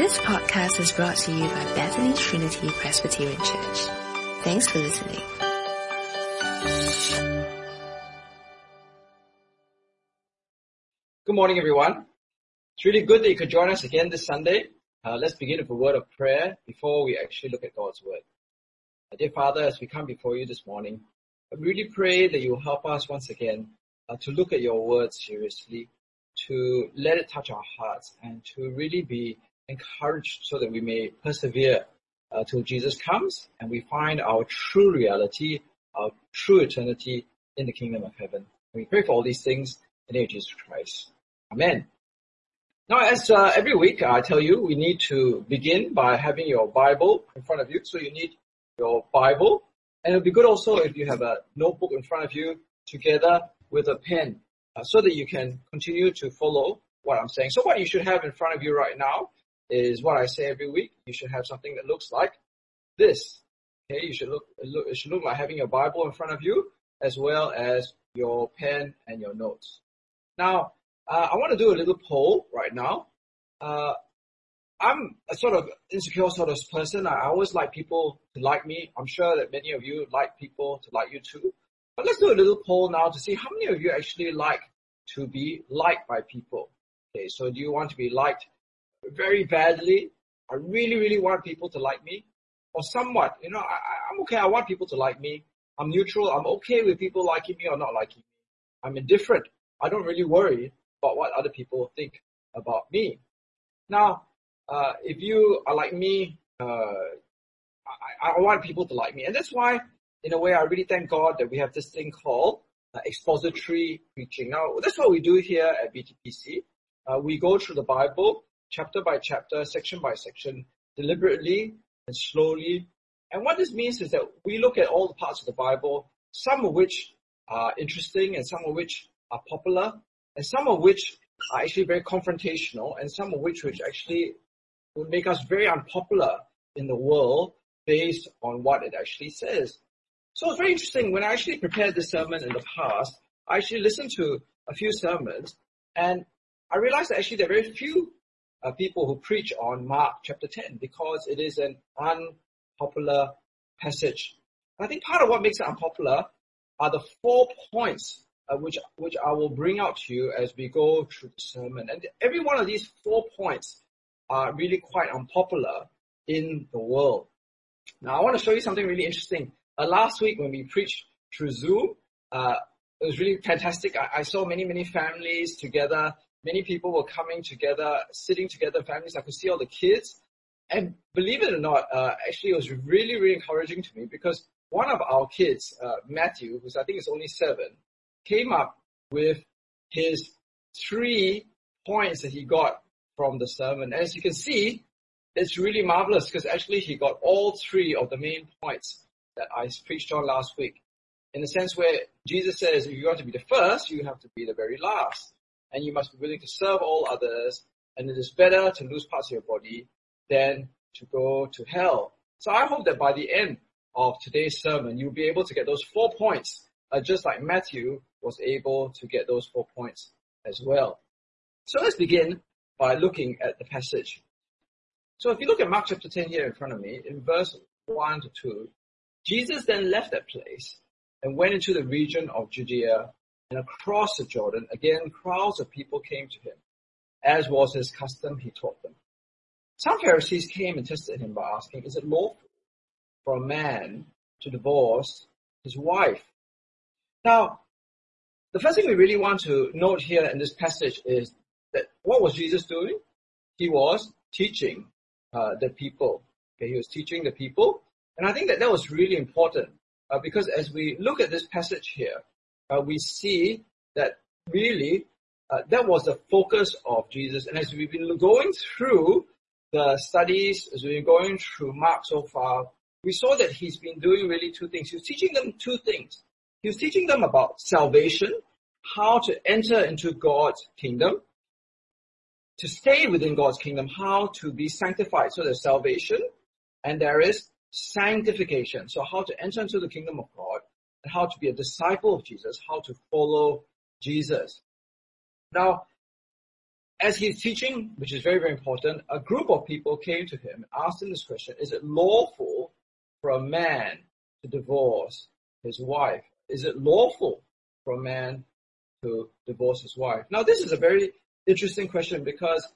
This podcast is brought to you by Bethany Trinity Presbyterian Church. Thanks for listening. Good morning, everyone. It's really good that you could join us again this Sunday. Uh, let's begin with a word of prayer before we actually look at God's word. Uh, dear Father, as we come before you this morning, I really pray that you will help us once again uh, to look at your word seriously, to let it touch our hearts, and to really be encouraged so that we may persevere uh, till Jesus comes and we find our true reality, our true eternity in the kingdom of heaven. And we pray for all these things in the name of Jesus Christ. Amen. Now, as uh, every week I tell you, we need to begin by having your Bible in front of you. So you need your Bible, and it'll be good also if you have a notebook in front of you together with a pen, uh, so that you can continue to follow what I'm saying. So what you should have in front of you right now is what I say every week. You should have something that looks like this. Okay, you should look, look it should look like having your Bible in front of you as well as your pen and your notes. Now, uh, I want to do a little poll right now. Uh, I'm a sort of insecure sort of person. I always like people to like me. I'm sure that many of you like people to like you too. But let's do a little poll now to see how many of you actually like to be liked by people. Okay, so do you want to be liked very badly? I really, really want people to like me or somewhat, you know, I, I'm okay. I want people to like me. I'm neutral. I'm okay with people liking me or not liking me. I'm indifferent. I don't really worry about what other people think about me. Now, uh, if you are like me, uh, I, I, want people to like me. And that's why, in a way, I really thank God that we have this thing called uh, expository preaching. Now, that's what we do here at BTPC. Uh, we go through the Bible chapter by chapter, section by section, deliberately and slowly. And what this means is that we look at all the parts of the Bible, some of which are interesting and some of which are popular, and some of which are actually very confrontational, and some of which which actually would make us very unpopular in the world based on what it actually says. So it's very interesting. When I actually prepared this sermon in the past, I actually listened to a few sermons and I realized that actually there are very few uh, people who preach on Mark chapter 10 because it is an unpopular passage. I think part of what makes it unpopular are the four points uh, which which I will bring out to you as we go through the sermon. And every one of these four points are really quite unpopular in the world. Now I want to show you something really interesting. Uh, last week when we preached through Zoom, uh, it was really fantastic. I, I, saw many, many families together. Many people were coming together, sitting together, families. I could see all the kids. And believe it or not, uh, actually it was really, really encouraging to me because one of our kids, uh, Matthew, who's I think is only seven, came up with his three points that he got from the sermon. As you can see, it's really marvelous because actually he got all three of the main points that I preached on last week. In the sense where Jesus says, if you want to be the first, you have to be the very last. And you must be willing to serve all others. And it is better to lose parts of your body than to go to hell. So I hope that by the end of today's sermon, you'll be able to get those four points, uh, just like Matthew was able to get those four points as well. So let's begin by looking at the passage. So if you look at Mark chapter 10 here in front of me, in verse 1 to 2, Jesus then left that place and went into the region of Judea and across the Jordan. Again, crowds of people came to him. As was his custom, he taught them. Some Pharisees came and tested him by asking, is it lawful for a man to divorce his wife? Now, the first thing we really want to note here in this passage is that what was Jesus doing? He was teaching uh, the people. Okay, he was teaching the people, and I think that that was really important uh, because as we look at this passage here, uh, we see that really uh, that was the focus of Jesus. And as we've been going through the studies, as we've been going through Mark so far, we saw that he's been doing really two things. He was teaching them two things. He was teaching them about salvation, how to enter into God's kingdom, to stay within God's kingdom, how to be sanctified. So there's salvation and there is sanctification. So how to enter into the kingdom of God how to be a disciple of Jesus, how to follow Jesus. Now, as he's teaching, which is very, very important, a group of people came to him and asked him this question, is it lawful for a man to divorce his wife? Is it lawful for a man to divorce his wife? Now this is a very interesting question because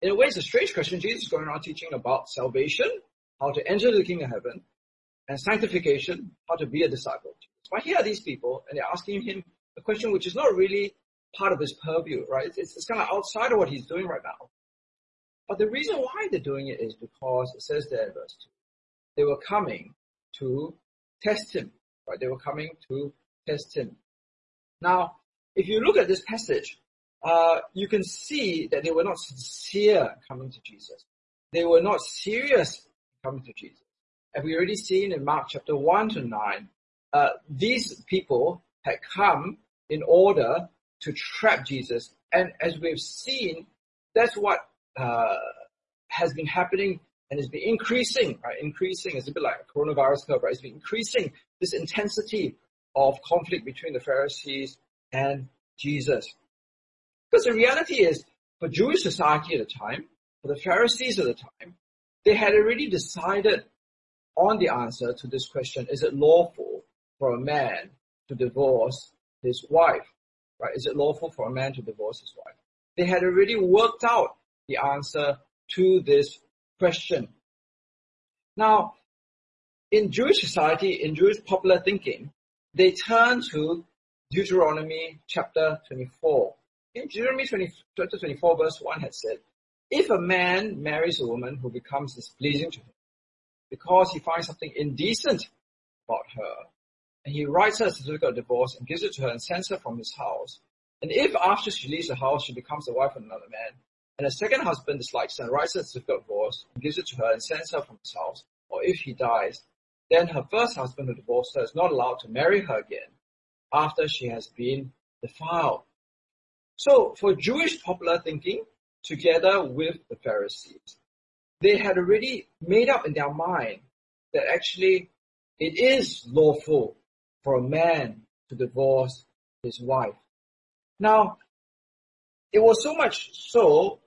in a way it's a strange question. Jesus is going around teaching about salvation, how to enter the kingdom of heaven, and sanctification, how to be a disciple. But here are these people and they're asking him a question which is not really part of his purview, right? It's, it's kind of outside of what he's doing right now. But the reason why they're doing it is because it says there in verse 2, they were coming to test him, right? They were coming to test him. Now, if you look at this passage, uh, you can see that they were not sincere coming to Jesus. They were not serious coming to Jesus. As we already seen in Mark chapter 1 to 9, uh, these people had come in order to trap Jesus. And as we've seen, that's what uh, has been happening and has been increasing, right? Increasing is a bit like a coronavirus curve, right? It's been increasing this intensity of conflict between the Pharisees and Jesus. Because the reality is, for Jewish society at the time, for the Pharisees at the time, they had already decided on the answer to this question, is it lawful for a man to divorce his wife? Right? Is it lawful for a man to divorce his wife? They had already worked out the answer to this question. Now, in Jewish society, in Jewish popular thinking, they turn to Deuteronomy chapter 24. In Deuteronomy 20, chapter 24 verse 1 had said, if a man marries a woman who becomes displeasing to him because he finds something indecent about her, and he writes her a certificate of divorce and gives it to her and sends her from his house. And if after she leaves the house, she becomes the wife of another man, and her second husband dislikes her and writes her a certificate of divorce and gives it to her and sends her from his house, or if he dies, then her first husband who divorced her is not allowed to marry her again after she has been defiled. So for Jewish popular thinking, together with the Pharisees, they had already made up in their mind that actually it is lawful for a man to divorce his wife. Now, it was so much so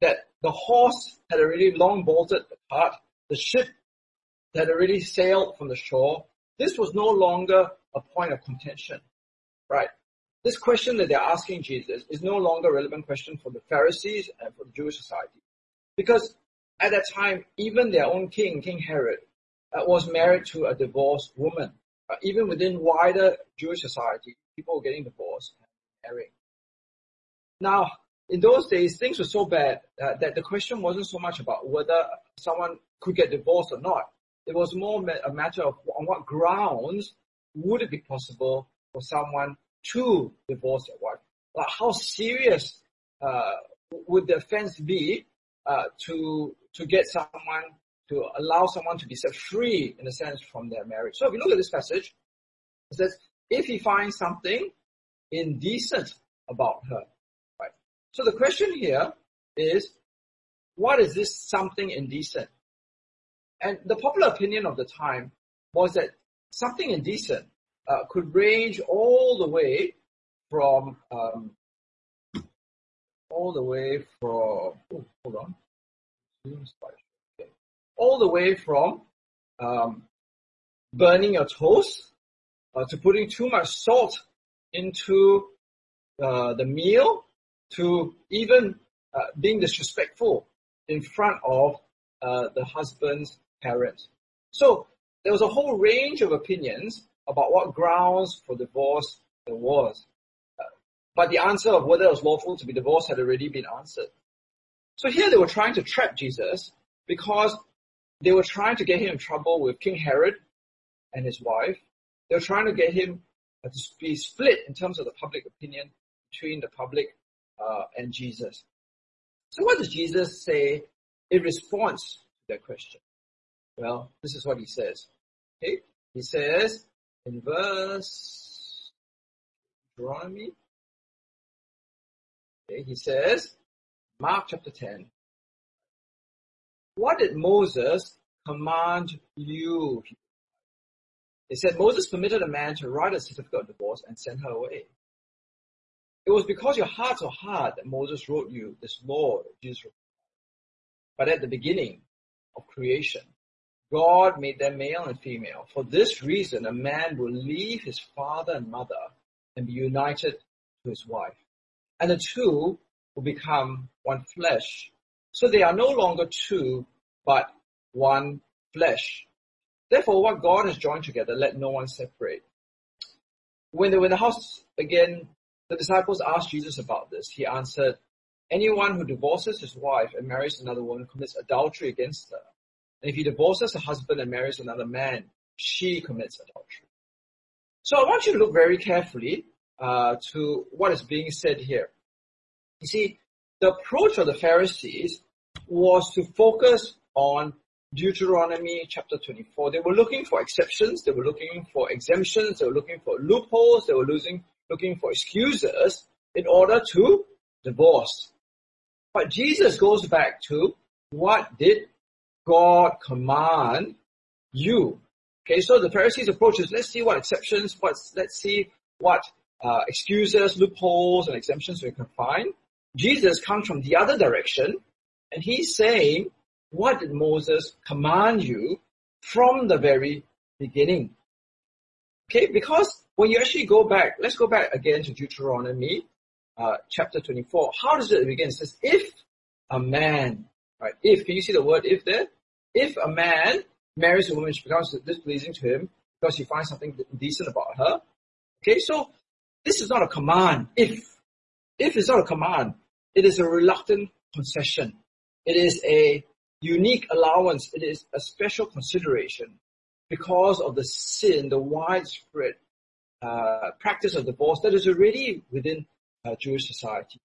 that the horse had already long bolted the cart, the ship had already sailed from the shore. This was no longer a point of contention, right? This question that they're asking Jesus is no longer a relevant question for the Pharisees and for the Jewish society. Because at that time, even their own king, King Herod, uh, was married to a divorced woman. Uh, even within wider Jewish society, people were getting divorced and marrying. Now, in those days, things were so bad uh, that the question wasn't so much about whether someone could get divorced or not. It was more a matter of on what grounds would it be possible for someone to divorce their wife? Like how serious uh, would the offense be uh, to to get someone to allow someone to be set free in a sense from their marriage. So if you look at this passage, it says, if he finds something indecent about her, right? So the question here is, what is this something indecent? And the popular opinion of the time was that something indecent uh, could range all the way from um, all the way from oh, hold on all the way from um, burning your toes uh, to putting too much salt into uh, the meal to even uh, being disrespectful in front of uh, the husband's parents. So there was a whole range of opinions about what grounds for divorce there was. Uh, but the answer of whether it was lawful to be divorced had already been answered. So here they were trying to trap Jesus because they were trying to get him in trouble with King Herod and his wife. They were trying to get him to be split in terms of the public opinion between the public uh, and Jesus. So what does Jesus say in response to that question? Well, this is what he says. Okay, he says in verse Deuteronomy. Okay, he says, Mark chapter 10, what did Moses command you? They said Moses permitted a man to write a certificate of divorce and send her away. It was because your hearts are hard that Moses wrote you this law Jesus wrote. But at the beginning of creation, God made them male and female. For this reason, a man will leave his father and mother and be united to his wife. And the two will become one flesh. So they are no longer two, but one flesh. Therefore, what God has joined together, let no one separate. When they were in the house again, the disciples asked Jesus about this. He answered, anyone who divorces his wife and marries another woman commits adultery against her. And if he divorces her husband and marries another man, she commits adultery. So I want you to look very carefully uh, to what is being said here. You see, the approach of the Pharisees was to focus on Deuteronomy chapter 24. They were looking for exceptions, they were looking for exemptions, they were looking for loopholes, they were losing, looking for excuses in order to divorce. But Jesus goes back to what did God command you? Okay, so the Pharisees' approach is let's see what exceptions, what let's see what uh, excuses, loopholes, and exemptions we can find. Jesus comes from the other direction, and he's saying, what did Moses command you from the very beginning? Okay, because when you actually go back, let's go back again to Deuteronomy uh, chapter 24. How does it begin? It says, if a man, right? If, can you see the word if there? If a man marries a woman, she becomes displeasing to him because he finds something decent about her. Okay, so this is not a command. If, if is not a command, it is a reluctant concession. It is a unique allowance. It is a special consideration because of the sin, the widespread uh, practice of divorce that is already within uh, Jewish society.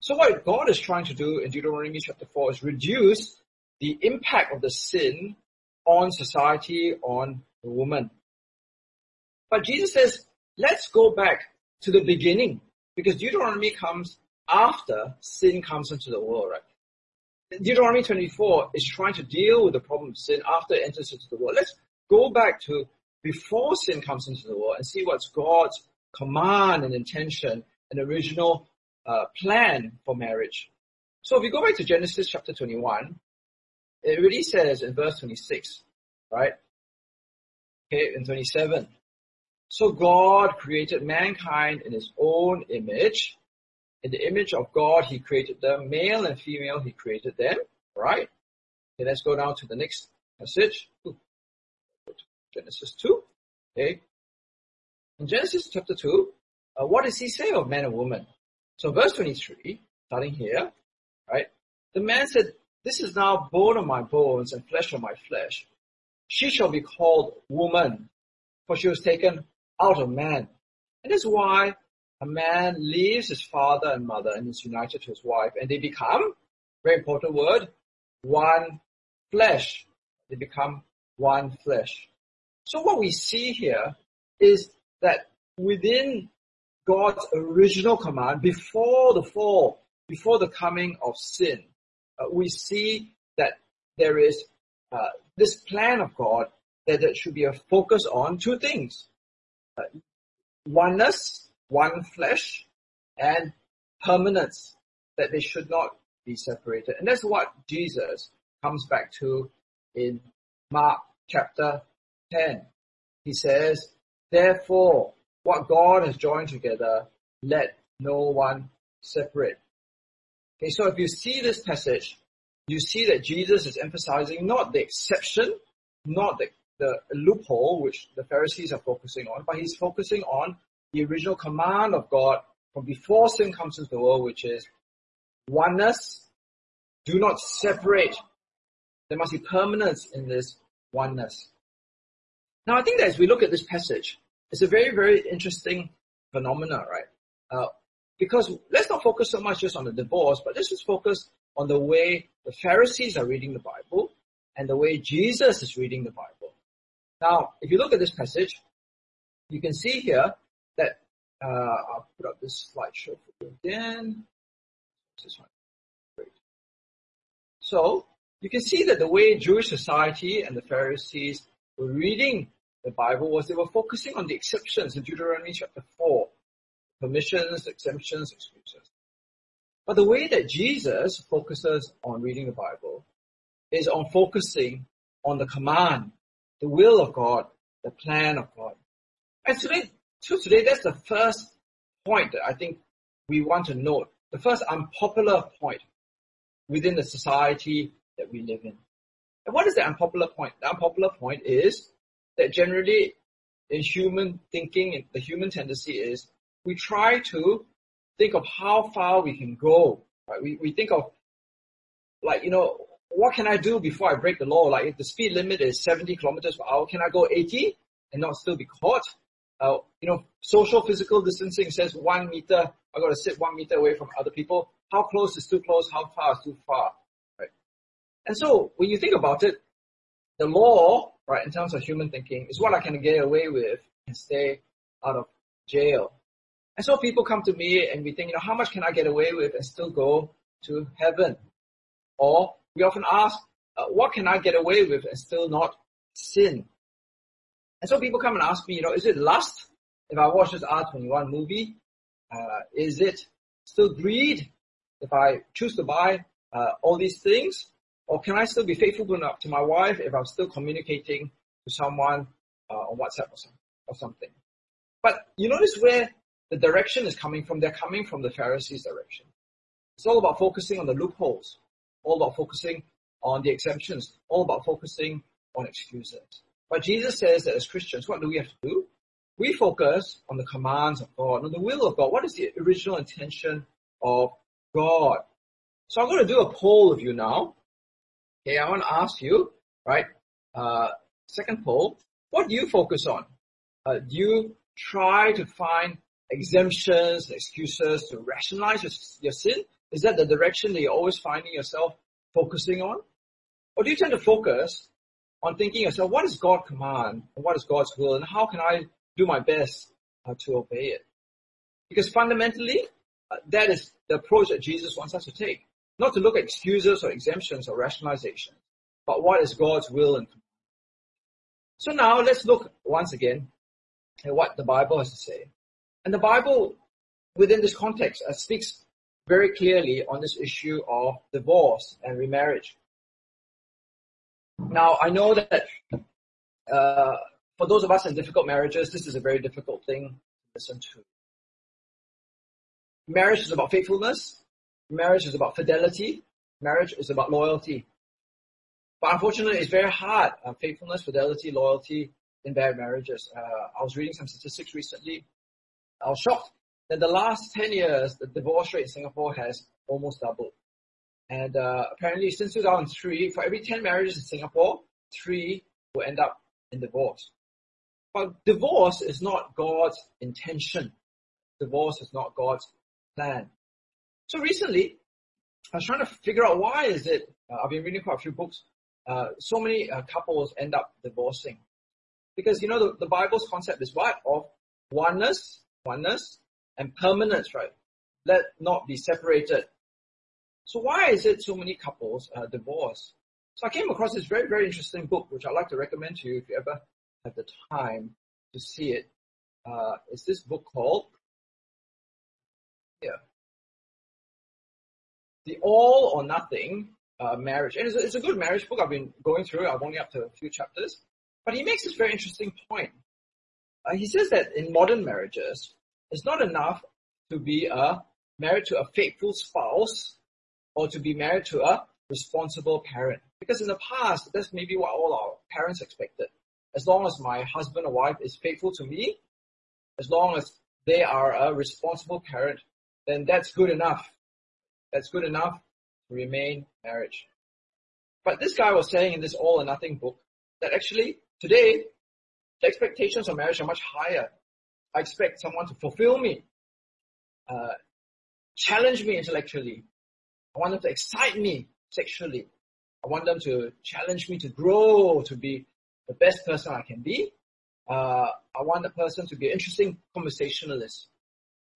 So what God is trying to do in Deuteronomy chapter 4 is reduce the impact of the sin on society, on the woman. But Jesus says, let's go back to the beginning because Deuteronomy comes after sin comes into the world, right? Deuteronomy 24 is trying to deal with the problem of sin after it enters into the world. Let's go back to before sin comes into the world and see what's God's command and intention and original uh, plan for marriage. So if you go back to Genesis chapter 21, it really says in verse 26, right? Okay, in 27. So God created mankind in his own image. In the image of God, he created them, male and female, he created them, right? Okay, let's go down to the next passage. Genesis 2. Okay. In Genesis chapter 2, uh, what does he say of man and woman? So verse 23, starting here, right? The man said, this is now bone of my bones and flesh of my flesh. She shall be called woman, for she was taken out of man. And that's why a man leaves his father and mother and is united to his wife, and they become, very important word, one flesh. They become one flesh. So what we see here is that within God's original command before the fall, before the coming of sin, uh, we see that there is uh, this plan of God that there should be a focus on two things. Uh, oneness, one flesh, and permanence, that they should not be separated. And that's what Jesus comes back to in Mark chapter 10. He says, therefore, what God has joined together, let no one separate. Okay, so if you see this passage, you see that Jesus is emphasizing not the exception, not the, the loophole which the Pharisees are focusing on, but he's focusing on the original command of God from before sin comes into the world, which is oneness, do not separate. There must be permanence in this oneness. Now I think that as we look at this passage, it's a very, very interesting phenomena, right? Uh, because let's not focus so much just on the divorce, but let's just focus on the way the Pharisees are reading the Bible and the way Jesus is reading the Bible. Now, if you look at this passage, you can see here that uh, I'll put up this slideshow for you again. This one. Great. So you can see that the way Jewish society and the Pharisees were reading the Bible was they were focusing on the exceptions in Deuteronomy chapter 4. permissions, exemptions, excuses. But the way that Jesus focuses on reading the Bible is on focusing on the command, the will of God, the plan of God. And today, so today, that's the first point that I think we want to note. The first unpopular point within the society that we live in. And what is the unpopular point? The unpopular point is that generally in human thinking, the human tendency is we try to think of how far we can go. Right? We, we think of like, you know, what can I do before I break the law? Like if the speed limit is 70 kilometers per hour, can I go 80 and not still be caught? Uh, you know, social physical distancing says one meter, I gotta sit one meter away from other people. How close is too close? How far is too far? Right? And so when you think about it, the law, right, in terms of human thinking, is what I can get away with and stay out of jail. And so people come to me and we think, you know, how much can I get away with and still go to heaven? Or we often ask, uh, what can I get away with and still not sin? And so people come and ask me, you know, is it lust if I watch this R21 movie? Uh, is it still greed if I choose to buy uh, all these things? Or can I still be faithful to my wife if I'm still communicating to someone uh, on WhatsApp or, some, or something? But you notice where the direction is coming from. They're coming from the Pharisees' direction. It's all about focusing on the loopholes, all about focusing on the exemptions, all about focusing on excuses. But Jesus says that as Christians, what do we have to do? We focus on the commands of God, on the will of God. What is the original intention of God? So I'm going to do a poll of you now. Okay, I want to ask you, right? Uh, second poll, what do you focus on? Uh, do you try to find exemptions, excuses to rationalize your, your sin? Is that the direction that you're always finding yourself focusing on? Or do you tend to focus on thinking yourself, does God command and what is God's will and how can I do my best uh, to obey it? Because fundamentally, uh, that is the approach that Jesus wants us to take. Not to look at excuses or exemptions or rationalization, but what is God's will and command. So now let's look once again at what the Bible has to say. And the Bible, within this context, uh, speaks very clearly on this issue of divorce and remarriage. Now, I know that uh, for those of us in difficult marriages, this is a very difficult thing to listen to. Marriage is about faithfulness. Marriage is about fidelity. Marriage is about loyalty. But unfortunately, it's very hard. Uh, faithfulness, fidelity, loyalty in bad marriages. Uh, I was reading some statistics recently. I was shocked that the last 10 years, the divorce rate in Singapore has almost doubled. And uh, apparently, since 2003, for every 10 marriages in Singapore, three will end up in divorce. But divorce is not God's intention. Divorce is not God's plan. So recently, I was trying to figure out why is it, uh, I've been reading quite a few books, uh, so many uh, couples end up divorcing. Because, you know, the, the Bible's concept is what? Of oneness, oneness, and permanence, right? Let not be separated. So why is it so many couples uh, divorce? So I came across this very, very interesting book, which I'd like to recommend to you if you ever have the time to see it. Uh, it's this book called, yeah, The All or Nothing uh, Marriage. And it's a, it's a good marriage book. I've been going through it. I'm only up to a few chapters. But he makes this very interesting point. Uh, he says that in modern marriages, it's not enough to be a married to a faithful spouse or to be married to a responsible parent. Because in the past, that's maybe what all our parents expected. As long as my husband or wife is faithful to me, as long as they are a responsible parent, then that's good enough. That's good enough to remain marriage. But this guy was saying in this all or nothing book that actually today the expectations of marriage are much higher. I expect someone to fulfill me, uh, challenge me intellectually, I want them to excite me sexually. I want them to challenge me to grow, to be the best person I can be. Uh, I want the person to be an interesting conversationalist.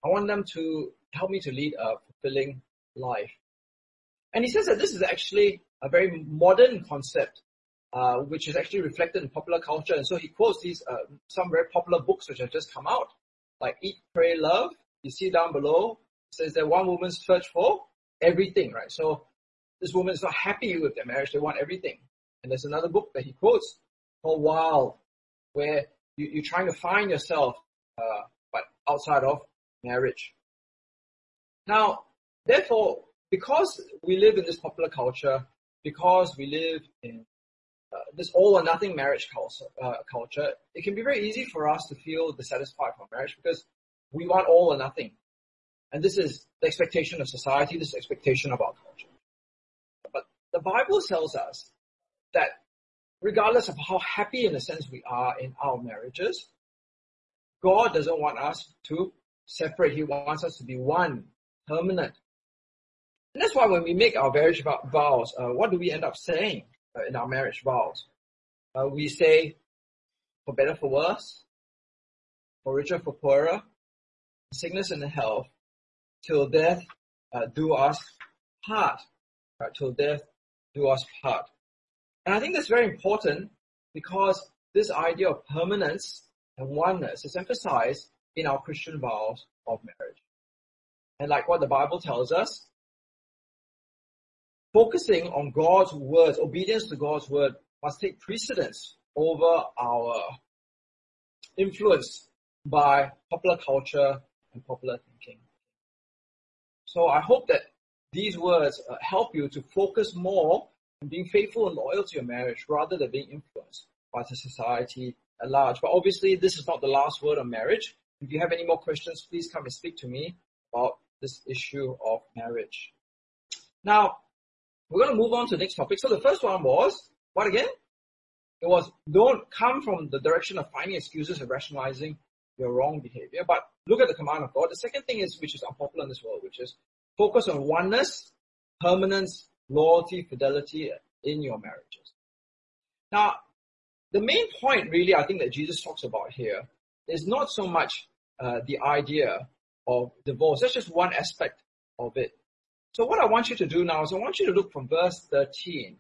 I want them to help me to lead a fulfilling life. And he says that this is actually a very modern concept, uh, which is actually reflected in popular culture. And so he quotes these uh, some very popular books which have just come out, like Eat, Pray, Love you see down below, says that one woman's search for everything, right? So this woman is not happy with their marriage. They want everything. And there's another book that he quotes called Wild, where you, you're trying to find yourself, uh, but outside of marriage. Now, therefore, because we live in this popular culture, because we live in uh, this all or nothing marriage culture, uh, culture, it can be very easy for us to feel dissatisfied from marriage because we want all or nothing. And this is the expectation of society, this expectation of our culture. But the Bible tells us that regardless of how happy in a sense we are in our marriages, God doesn't want us to separate. He wants us to be one, permanent. And that's why when we make our marriage vows, uh, what do we end up saying uh, in our marriage vows? Uh, we say, for better, for worse, for richer, for poorer, sickness and health, till death uh, do us part. Right, till death do us part. And I think that's very important because this idea of permanence and oneness is emphasized in our Christian vows of marriage. And like what the Bible tells us, focusing on God's words, obedience to God's word must take precedence over our influence by popular culture and popular thinking. So I hope that these words uh, help you to focus more on being faithful and loyal to your marriage rather than being influenced by the society at large. But obviously, this is not the last word on marriage. If you have any more questions, please come and speak to me about this issue of marriage. Now, we're going to move on to the next topic. So the first one was, what again? It was, don't come from the direction of finding excuses and rationalizing your wrong behavior, but look at the command of God. The second thing is, which is unpopular in this world, which is focus on oneness, permanence, loyalty, fidelity in your marriages. Now, the main point really I think that Jesus talks about here is not so much uh, the idea of divorce. That's just one aspect of it. So what I want you to do now is I want you to look from verse 13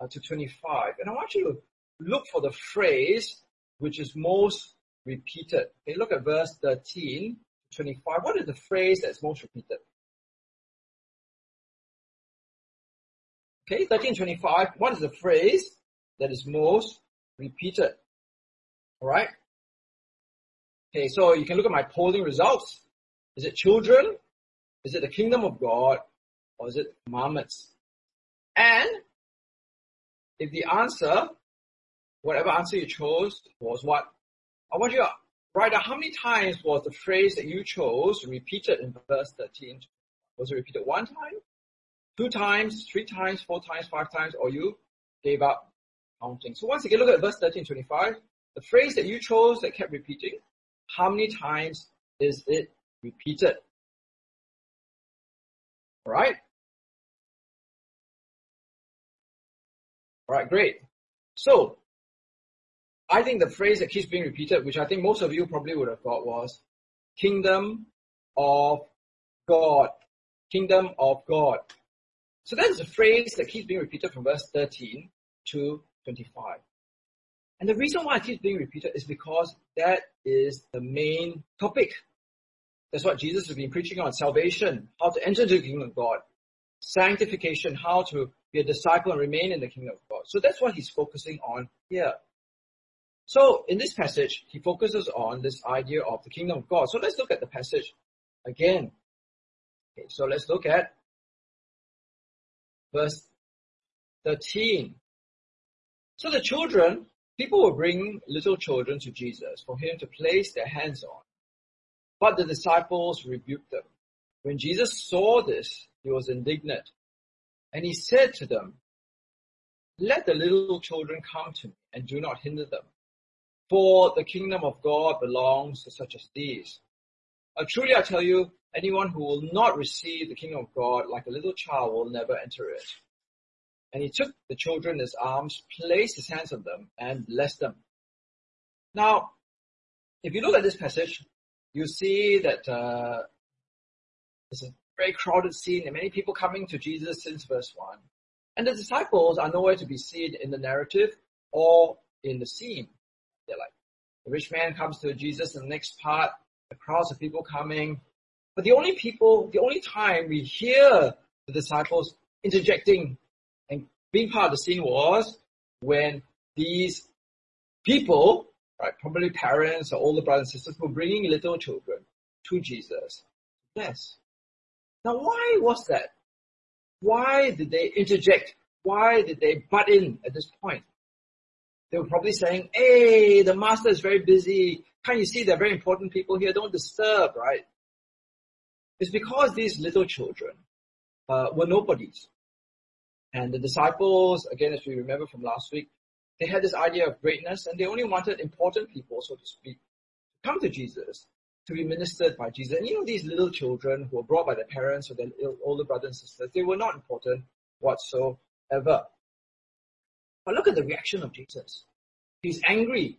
uh, to 25, and I want you to look for the phrase which is most repeated. Okay, look at verse 13 to 25. What is the phrase that's most repeated? Okay, 1325. What is the phrase that is most repeated? Alright? Okay, so you can look at my polling results. Is it children? Is it the kingdom of God? Or is it commandments? And if the answer, whatever answer you chose, was what I want you to write out how many times was the phrase that you chose repeated in verse 13. Was it repeated one time, two times, three times, four times, five times, or you gave up counting? So once again, look at verse 13, 25. The phrase that you chose that kept repeating, how many times is it repeated? Alright? Alright, great. So, I think the phrase that keeps being repeated, which I think most of you probably would have thought was kingdom of God. Kingdom of God. So that is a phrase that keeps being repeated from verse 13 to 25. And the reason why it keeps being repeated is because that is the main topic. That's what Jesus has been preaching on. Salvation, how to enter into the kingdom of God. Sanctification, how to be a disciple and remain in the kingdom of God. So that's what he's focusing on here. So in this passage, he focuses on this idea of the kingdom of God. So let's look at the passage again. Okay, so let's look at verse 13. So the children, people will bring little children to Jesus for him to place their hands on. But the disciples rebuked them. When Jesus saw this, he was indignant. And he said to them, let the little children come to me and do not hinder them for the kingdom of God belongs to such as these. Uh, truly I tell you, anyone who will not receive the kingdom of God like a little child will never enter it. And he took the children in his arms, placed his hands on them, and blessed them. Now, if you look at this passage, you see that uh, it's a very crowded scene and many people coming to Jesus since verse 1. And the disciples are nowhere to be seen in the narrative or in the scene. They're like, the rich man comes to Jesus in the next part, the crowds of people coming, But the only people, the only time we hear the disciples interjecting and being part of the scene was when these people, right, probably parents or older brothers and sisters, were bringing little children to Jesus. Yes. Now why was that? Why did they interject? Why did they butt in at this point? They were probably saying, hey, the master is very busy. Can't you see they're very important people here? Don't disturb, right? It's because these little children uh, were nobodies. And the disciples, again, as we remember from last week, they had this idea of greatness and they only wanted important people, so to speak, to come to Jesus, to be ministered by Jesus. And you know, these little children who were brought by their parents or their older brothers and sisters, they were not important whatsoever. But look at the reaction of Jesus. He's angry.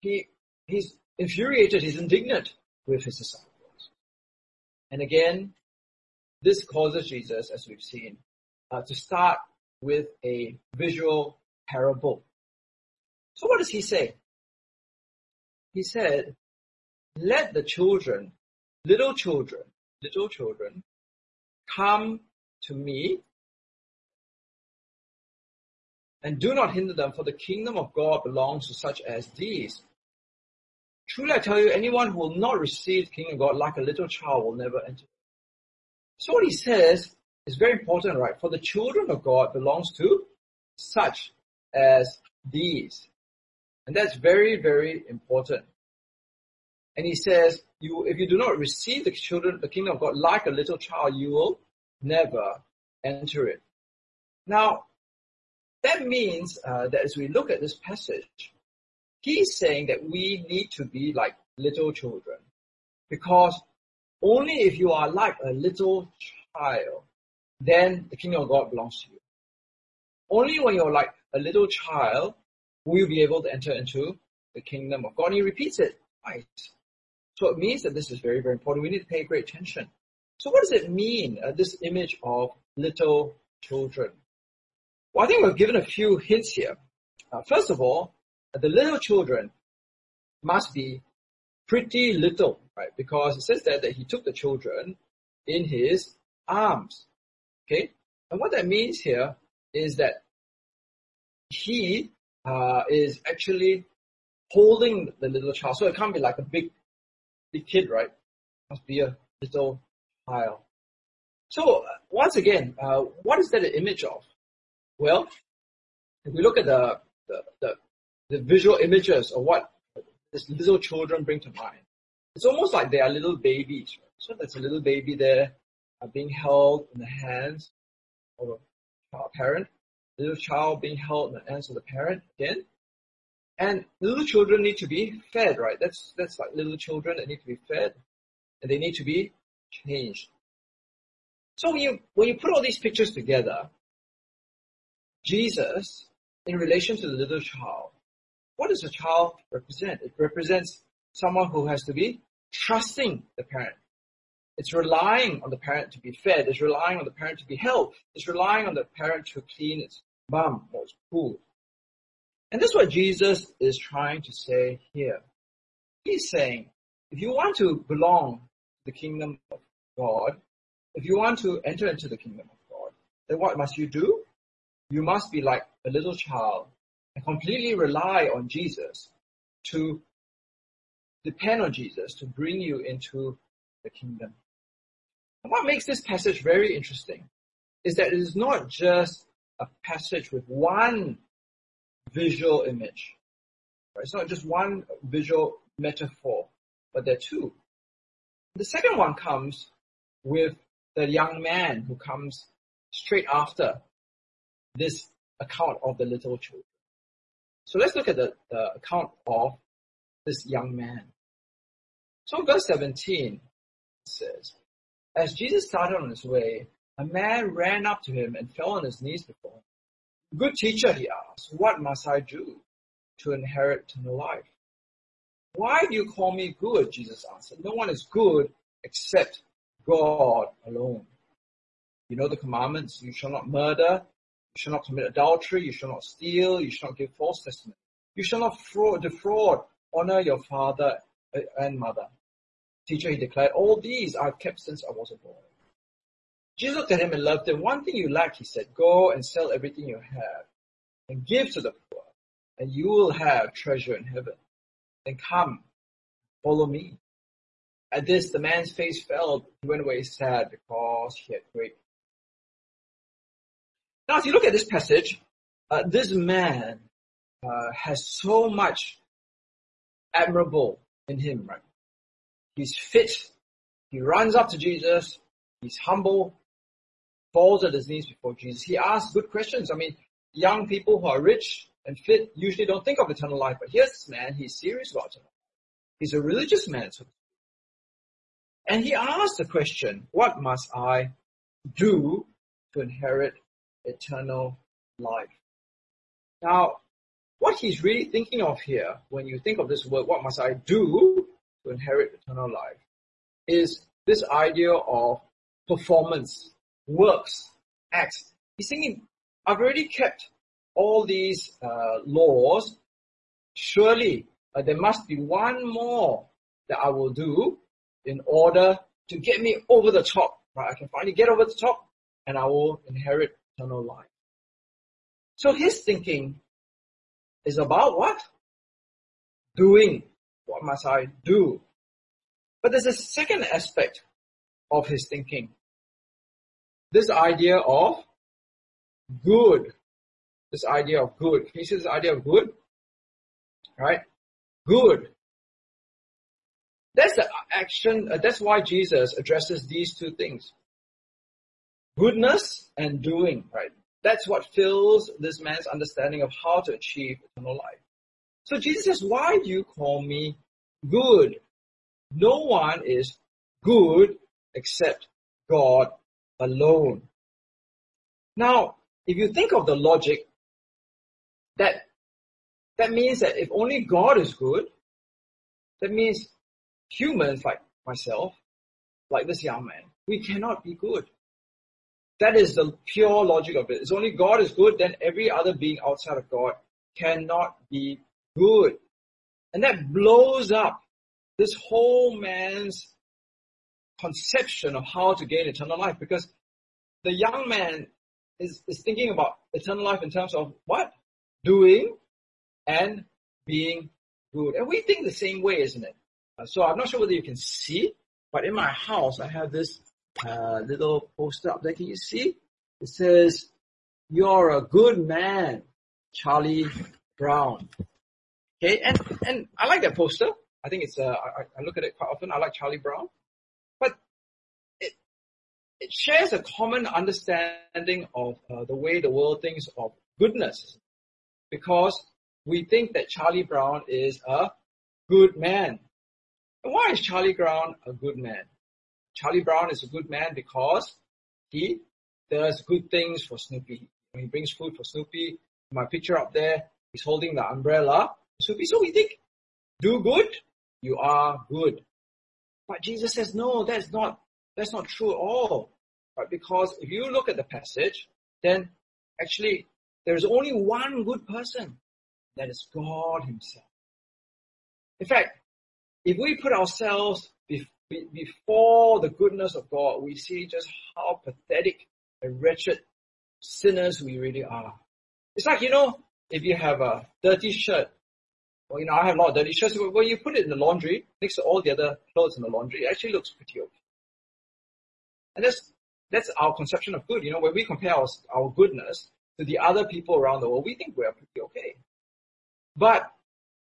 He, he's infuriated. He's indignant with his disciples. And again, this causes Jesus, as we've seen, uh, to start with a visual parable. So what does he say? He said, let the children, little children, little children, come to me and do not hinder them, for the kingdom of God belongs to such as these. Truly I tell you, anyone who will not receive the kingdom of God like a little child will never enter. So what he says is very important, right? For the children of God belongs to such as these. And that's very, very important. And he says, you, if you do not receive the children, the kingdom of God like a little child, you will never enter it. Now, that means uh, that as we look at this passage, he's saying that we need to be like little children. Because only if you are like a little child, then the kingdom of God belongs to you. Only when you're like a little child will you be able to enter into the kingdom of God. And he repeats it twice. So it means that this is very, very important. We need to pay great attention. So what does it mean, uh, this image of little children? Well, I think we've given a few hints here. Uh, first of all, the little children must be pretty little, right? Because it says there that he took the children in his arms. Okay? And what that means here is that he uh, is actually holding the little child. So it can't be like a big, big kid, right? It must be a little child. So uh, once again, uh, what is that an image of? Well, if we look at the, the, the, the visual images of what these little children bring to mind, it's almost like they are little babies. Right? So there's a little baby there uh, being held in the hands of a parent, little child being held in the hands of the parent again. And little children need to be fed, right? That's, that's like little children that need to be fed and they need to be changed. So when you, when you put all these pictures together, Jesus, in relation to the little child, what does a child represent? It represents someone who has to be trusting the parent. It's relying on the parent to be fed. It's relying on the parent to be held. It's relying on the parent to clean its bum or its food. And this is what Jesus is trying to say here. He's saying, if you want to belong to the kingdom of God, if you want to enter into the kingdom of God, then what must you do? You must be like a little child and completely rely on Jesus to depend on Jesus to bring you into the kingdom. And what makes this passage very interesting is that it is not just a passage with one visual image. Right? It's not just one visual metaphor, but there are two. The second one comes with the young man who comes straight after this account of the little children. So let's look at the, the account of this young man. So verse 17 says, As Jesus started on his way, a man ran up to him and fell on his knees before him. Good teacher, he asked, what must I do to inherit eternal life? Why do you call me good? Jesus answered. No one is good except God alone. You know the commandments. You shall not murder. You shall not commit adultery. You shall not steal. You shall not give false testimony. You shall not fraud, defraud. Honor your father uh, and mother. Teacher, he declared, all these I've kept since I was a boy. Jesus looked at him and loved him. One thing you lack, he said, go and sell everything you have and give to the poor and you will have treasure in heaven. Then come, follow me. At this, the man's face fell. He went away sad because he had great. Now, if you look at this passage, uh, this man uh, has so much admirable in him, right? He's fit. He runs up to Jesus. He's humble. Falls at his knees before Jesus. He asks good questions. I mean, young people who are rich and fit usually don't think of eternal life, but here's this man, he's serious about life. He's a religious man, and he asks the question, what must I do to inherit eternal life? Now, what he's really thinking of here, when you think of this word, what must I do to inherit eternal life, is this idea of performance, works, acts. He's thinking, I've already kept all these uh, laws. Surely uh, there must be one more that I will do in order to get me over the top. Right? I can finally get over the top and I will inherit eternal life. So his thinking is about what? Doing. What must I do? But there's a second aspect of his thinking. This idea of good. This idea of good. Can you see this idea of good? Right? Good. That's the action, uh, that's why Jesus addresses these two things. Goodness and doing, right? That's what fills this man's understanding of how to achieve eternal life. So Jesus says, why do you call me good? No one is good except God alone. Now, if you think of the logic, that, that means that if only God is good, that means humans like myself, like this young man, we cannot be good. That is the pure logic of it. It's only God is good, then every other being outside of God cannot be good. And that blows up this whole man's conception of how to gain eternal life because the young man is, is thinking about eternal life in terms of what? Doing and being good. And we think the same way, isn't it? Uh, so I'm not sure whether you can see, but in my house I have this uh, little poster up there. Can you see? It says, "You're a good man, Charlie Brown." Okay, and and I like that poster. I think it's uh, I, I look at it quite often. I like Charlie Brown, but it it shares a common understanding of uh, the way the world thinks of goodness, because we think that Charlie Brown is a good man. Why is Charlie Brown a good man? Charlie Brown is a good man because he does good things for Snoopy. He brings food for Snoopy, my picture up there, he's holding the umbrella. Snoopy, so we think, do good, you are good. But Jesus says, no, that's not, that's not true at all. Right? Because if you look at the passage, then actually there's only one good person. That is God himself. In fact, if we put ourselves before the goodness of God, we see just how pathetic and wretched sinners we really are. It's like, you know, if you have a dirty shirt, well, you know, I have a lot of dirty shirts, but when you put it in the laundry, next to all the other clothes in the laundry, it actually looks pretty okay. And that's, that's our conception of good. You know, when we compare our, our goodness to the other people around the world, we think we're pretty okay. But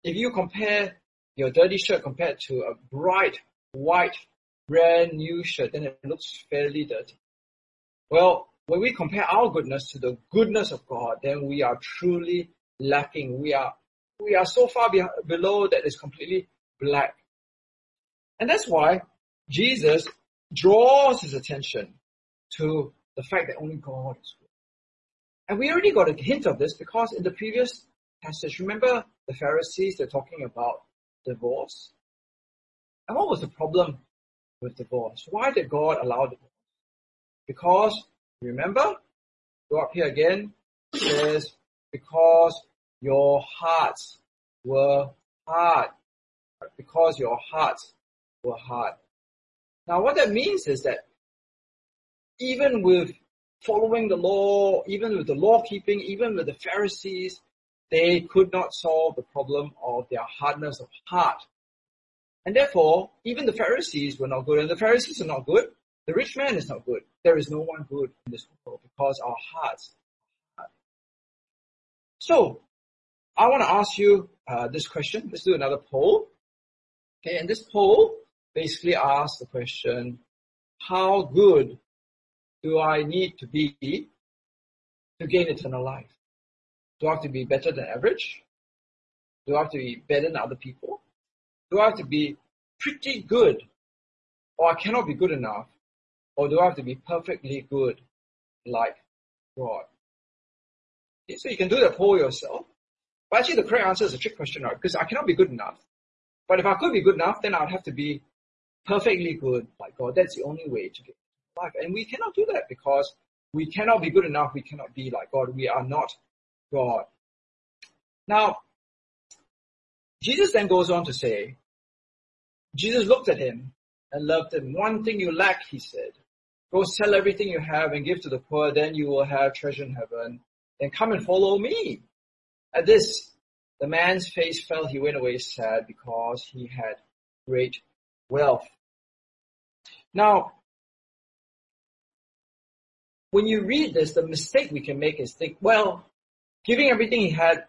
if you compare your dirty shirt compared to a bright white brand new shirt, then it looks fairly dirty. Well, when we compare our goodness to the goodness of God, then we are truly lacking. We are we are so far be- below that it's completely black. And that's why Jesus draws his attention to the fact that only God is good. And we already got a hint of this because in the previous passage, remember the Pharisees, they're talking about divorce. And what was the problem with divorce? Why did God allow divorce? Because, remember, go up here again, says, because your hearts were hard. Because your hearts were hard. Now what that means is that even with following the law, even with the law keeping, even with the Pharisees, they could not solve the problem of their hardness of heart. And therefore, even the Pharisees were not good, and the Pharisees are not good. The rich man is not good. There is no one good in this world because our hearts. So, I want to ask you uh, this question. Let's do another poll. Okay, and this poll basically asks the question, how good do I need to be to gain eternal life? Do I have to be better than average? Do I have to be better than other people? Do I have to be pretty good? Or I cannot be good enough? Or do I have to be perfectly good like God? Okay, so you can do the poll yourself. But actually the correct answer is a trick question, right? Because I cannot be good enough. But if I could be good enough, then I'd have to be perfectly good like God. That's the only way to get life. And we cannot do that because we cannot be good enough. We cannot be like God. We are not God. Now, Jesus then goes on to say, Jesus looked at him and loved him. One thing you lack, he said. Go sell everything you have and give to the poor, then you will have treasure in heaven. Then come and follow me. At this, the man's face fell. He went away sad because he had great wealth. Now, when you read this, the mistake we can make is think, well, giving everything he had,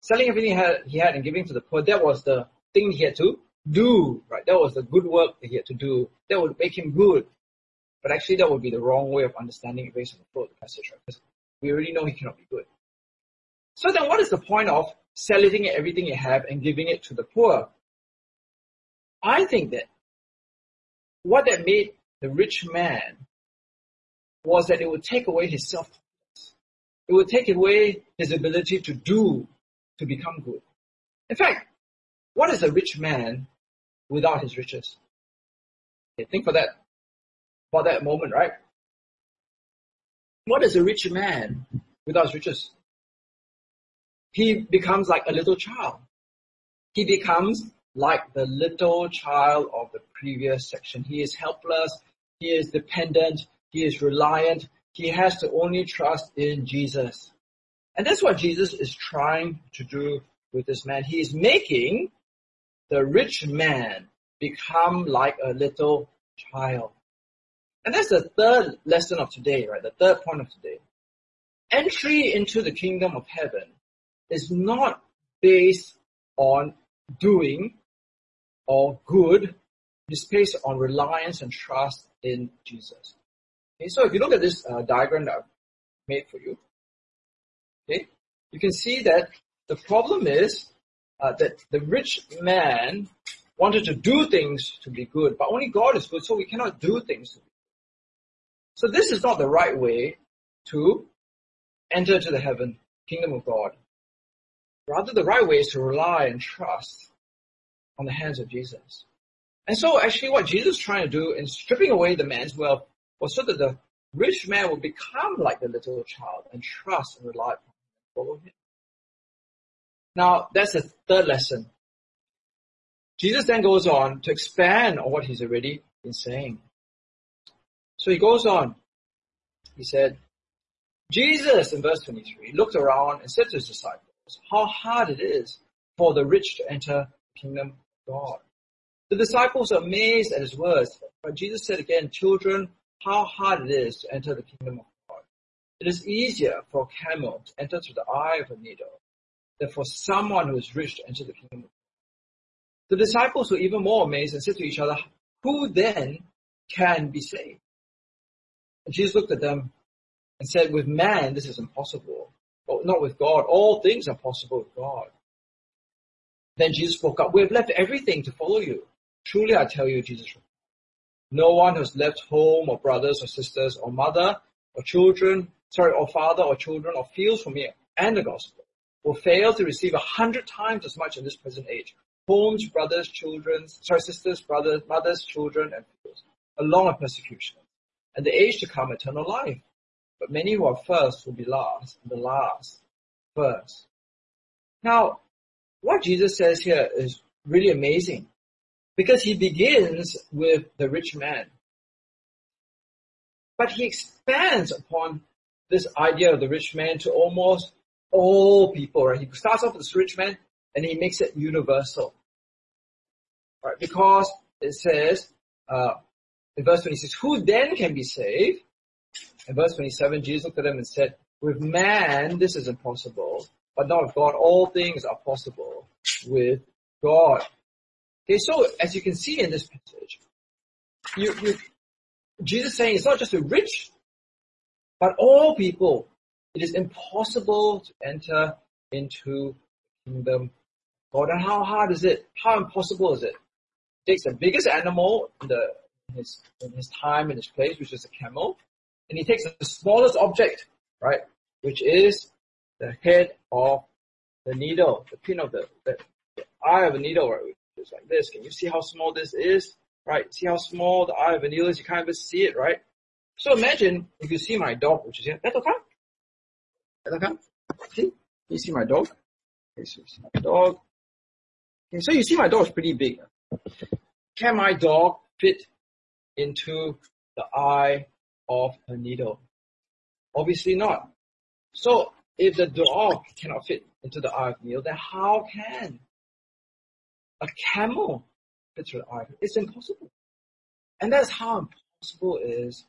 selling everything he had, he had and giving to the poor, that was the thing he had to do, right? That was the good work that he had to do. That would make him good. But actually that would be the wrong way of understanding it based on the flow of the passage, right? Because we already know he cannot be good. So then what is the point of selling everything you have and giving it to the poor? I think that what that made the rich man was that it would take away his self-confidence. It would take away his ability to do, to become good. In fact, what is a rich man without his riches? Okay, think for that, for that moment, right? What is a rich man without his riches? He becomes like a little child. He becomes like the little child of the previous section. He is helpless. He is dependent. He is reliant. He has to only trust in Jesus. And that's what Jesus is trying to do with this man. He is making the rich man become like a little child. And that's the third lesson of today, right? The third point of today. Entry into the kingdom of heaven is not based on doing or good. It's based on reliance and trust in Jesus. Okay, so if you look at this uh, diagram that I've made for you, okay, you can see that the problem is uh, that the rich man wanted to do things to be good, but only God is good, so we cannot do things to be good. So this is not the right way to enter to the heaven, kingdom of God. Rather, the right way is to rely and trust on the hands of Jesus. And so actually what Jesus is trying to do in stripping away the man's wealth or so that the rich man will become like the little child and trust and rely upon him and follow him. Now, that's the third lesson. Jesus then goes on to expand on what he's already been saying. So he goes on. He said, Jesus, in verse 23, looked around and said to his disciples, how hard it is for the rich to enter the kingdom of God. The disciples are amazed at his words, but Jesus said again, children, how hard it is to enter the kingdom of God. It is easier for a camel to enter through the eye of a needle than for someone who is rich to enter the kingdom. The disciples were even more amazed and said to each other, who then can be saved? And Jesus looked at them and said, with man this is impossible, but not with God. All things are possible with God. Then Jesus spoke up, we have left everything to follow you. Truly I tell you, Jesus replied, no one has left home or brothers or sisters or mother or children, sorry, or father or children or fields for me and the gospel will fail to receive a hundred times as much in this present age. Homes, brothers, children, sorry, sisters, brothers, mothers, children, and fields, along with persecution. And the age to come, eternal life. But many who are first will be last, and the last first. Now, what Jesus says here is really amazing Because he begins with the rich man. But he expands upon this idea of the rich man to almost all people, right? He starts off with this rich man and he makes it universal. Right? Because it says, uh, in verse 26, who then can be saved? In verse 27, Jesus looked at them and said, with man, this is impossible, but not with God. All things are possible with God. Okay, so as you can see in this passage, you, you, Jesus saying it's not just the rich, but all people. It is impossible to enter into the kingdom God. And how hard is it? How impossible is it? It takes the biggest animal in, the, in his, in his time in his place, which is a camel, and he takes the smallest object, right, which is the head of the needle, the pin of the, the, the eye of a needle, right, just like this. Can you see how small this is? Right, see how small the eye of a needle is? You can't even see it, right? So imagine if you see my dog, which is here, that's okay. Okay. See? You see my dog? Okay, so you see my dog. Okay, so you see my dog is pretty big. Can my dog fit into the eye of a needle? Obviously not. So if the dog cannot fit into the eye of a needle, then how can a camel fit through the eye? It's impossible. And that's how impossible it is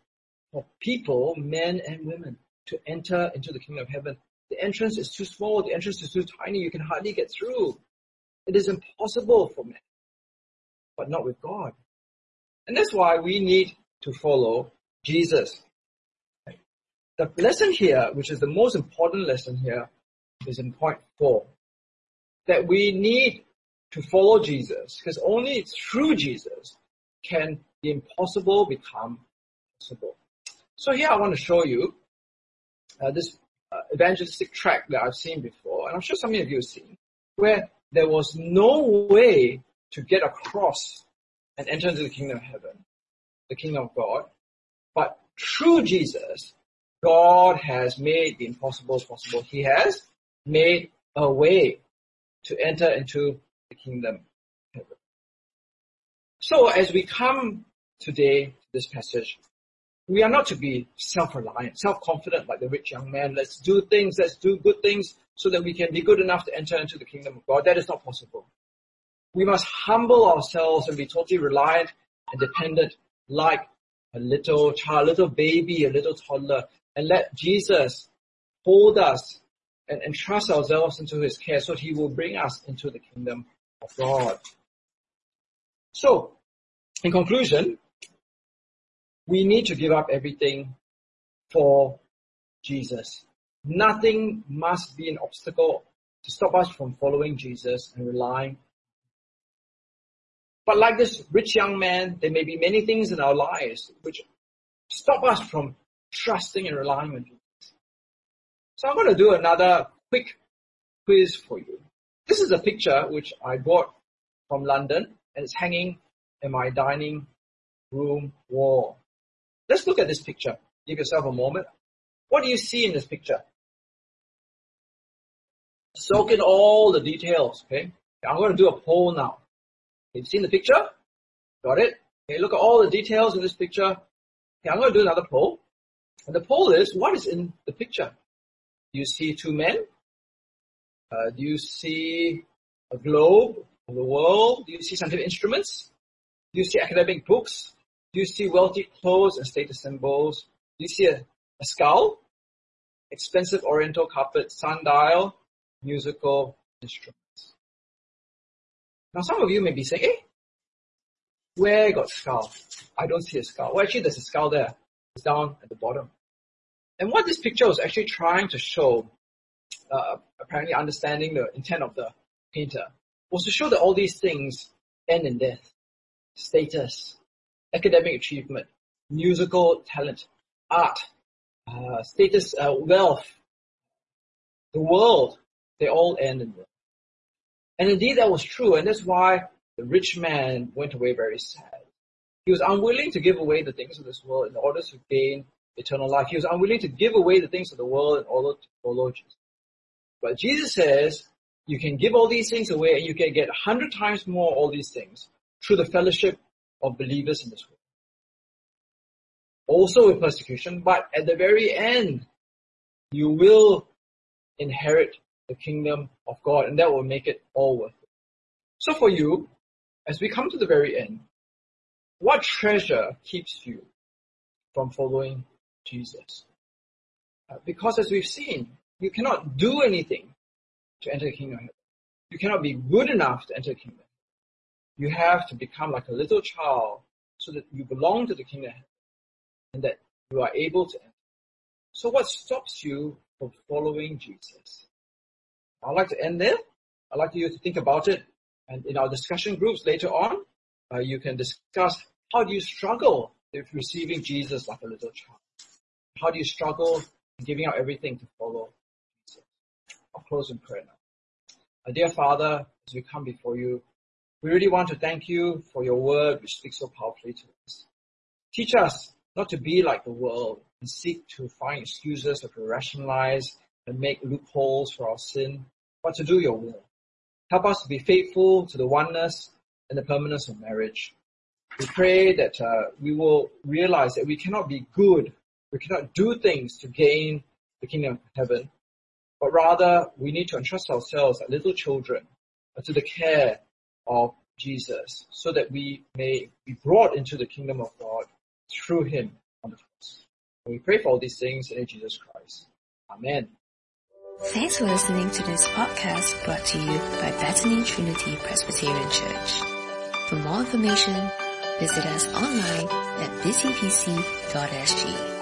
for people, men and women, to enter into the kingdom of heaven. The entrance is too small, the entrance is too tiny, you can hardly get through. It is impossible for men, but not with God. And that's why we need to follow Jesus. The lesson here, which is the most important lesson here, is in point four. That we need to follow Jesus, because only through Jesus can the impossible become possible. So here I want to show you uh, this uh, evangelistic tract that I've seen before, and I'm sure some of you have seen, where there was no way to get across and enter into the kingdom of heaven, the kingdom of God. But through Jesus, God has made the impossible possible. He has made a way to enter into the kingdom of heaven. So as we come today to this passage, we are not to be self-reliant, self-confident like the rich young man. Let's do things, let's do good things so that we can be good enough to enter into the kingdom of God. That is not possible. We must humble ourselves and be totally reliant and dependent like a little child, a little baby, a little toddler, and let Jesus hold us and entrust ourselves into his care so that he will bring us into the kingdom of God. So, in conclusion, we need to give up everything for Jesus. Nothing must be an obstacle to stop us from following Jesus and relying. But like this rich young man, there may be many things in our lives which stop us from trusting and relying on Jesus. So I'm going to do another quick quiz for you. This is a picture which I bought from London and it's hanging in my dining room wall. Let's look at this picture. Give yourself a moment. What do you see in this picture? Soak in all the details, okay? I'm going to do a poll now. You've seen the picture? Got it? Okay, look at all the details in this picture. Okay, I'm going to do another poll. And the poll is, what is in the picture? Do you see two men? Uh, do you see a globe of the world? Do you see scientific instruments? Do you see academic books? Do you see wealthy clothes and status symbols? Do you see a, a skull? Expensive oriental carpet, sundial, musical instruments. Now some of you may be saying, hey, where got skull? I don't see a skull. Well, actually there's a skull there. It's down at the bottom. And what this picture was actually trying to show, uh, apparently understanding the intent of the painter, was to show that all these things end in death. Status, academic achievement, musical talent, art, uh, status, uh, wealth, the world, they all end in death. And indeed that was true, and that's why the rich man went away very sad. He was unwilling to give away the things of this world in order to gain eternal life. He was unwilling to give away the things of the world in order to follow Jesus. But Jesus says, you can give all these things away and you can get a hundred times more all these things through the fellowship of believers in this world. Also with persecution, but at the very end, you will inherit the kingdom of God and that will make it all worth it. So for you, as we come to the very end, what treasure keeps you from following Jesus? Uh, because as we've seen, you cannot do anything to enter the kingdom of heaven. You cannot be good enough to enter the kingdom. You have to become like a little child so that you belong to the kingdom and that you are able to enter. So what stops you from following Jesus? I'd like to end there. I'd like you to think about it. And in our discussion groups later on, uh, you can discuss how do you struggle with receiving Jesus like a little child? How do you struggle giving out everything to follow Jesus? I'll close in prayer now. Our dear Father, as we come before you, we really want to thank you for your word which speaks so powerfully to us. Teach us not to be like the world and seek to find excuses or to rationalize and make loopholes for our sin, but to do your will. Help us to be faithful to the oneness and the permanence of marriage. We pray that uh, we will realize that we cannot be good, we cannot do things to gain the kingdom of heaven, but rather we need to entrust ourselves like little children to the care of Jesus so that we may be brought into the kingdom of God through him on the cross. And we pray for all these things in Jesus Christ. Amen. Thanks for listening to this podcast brought to you by Bethany Trinity Presbyterian Church. For more information, visit us online at busypc.sg.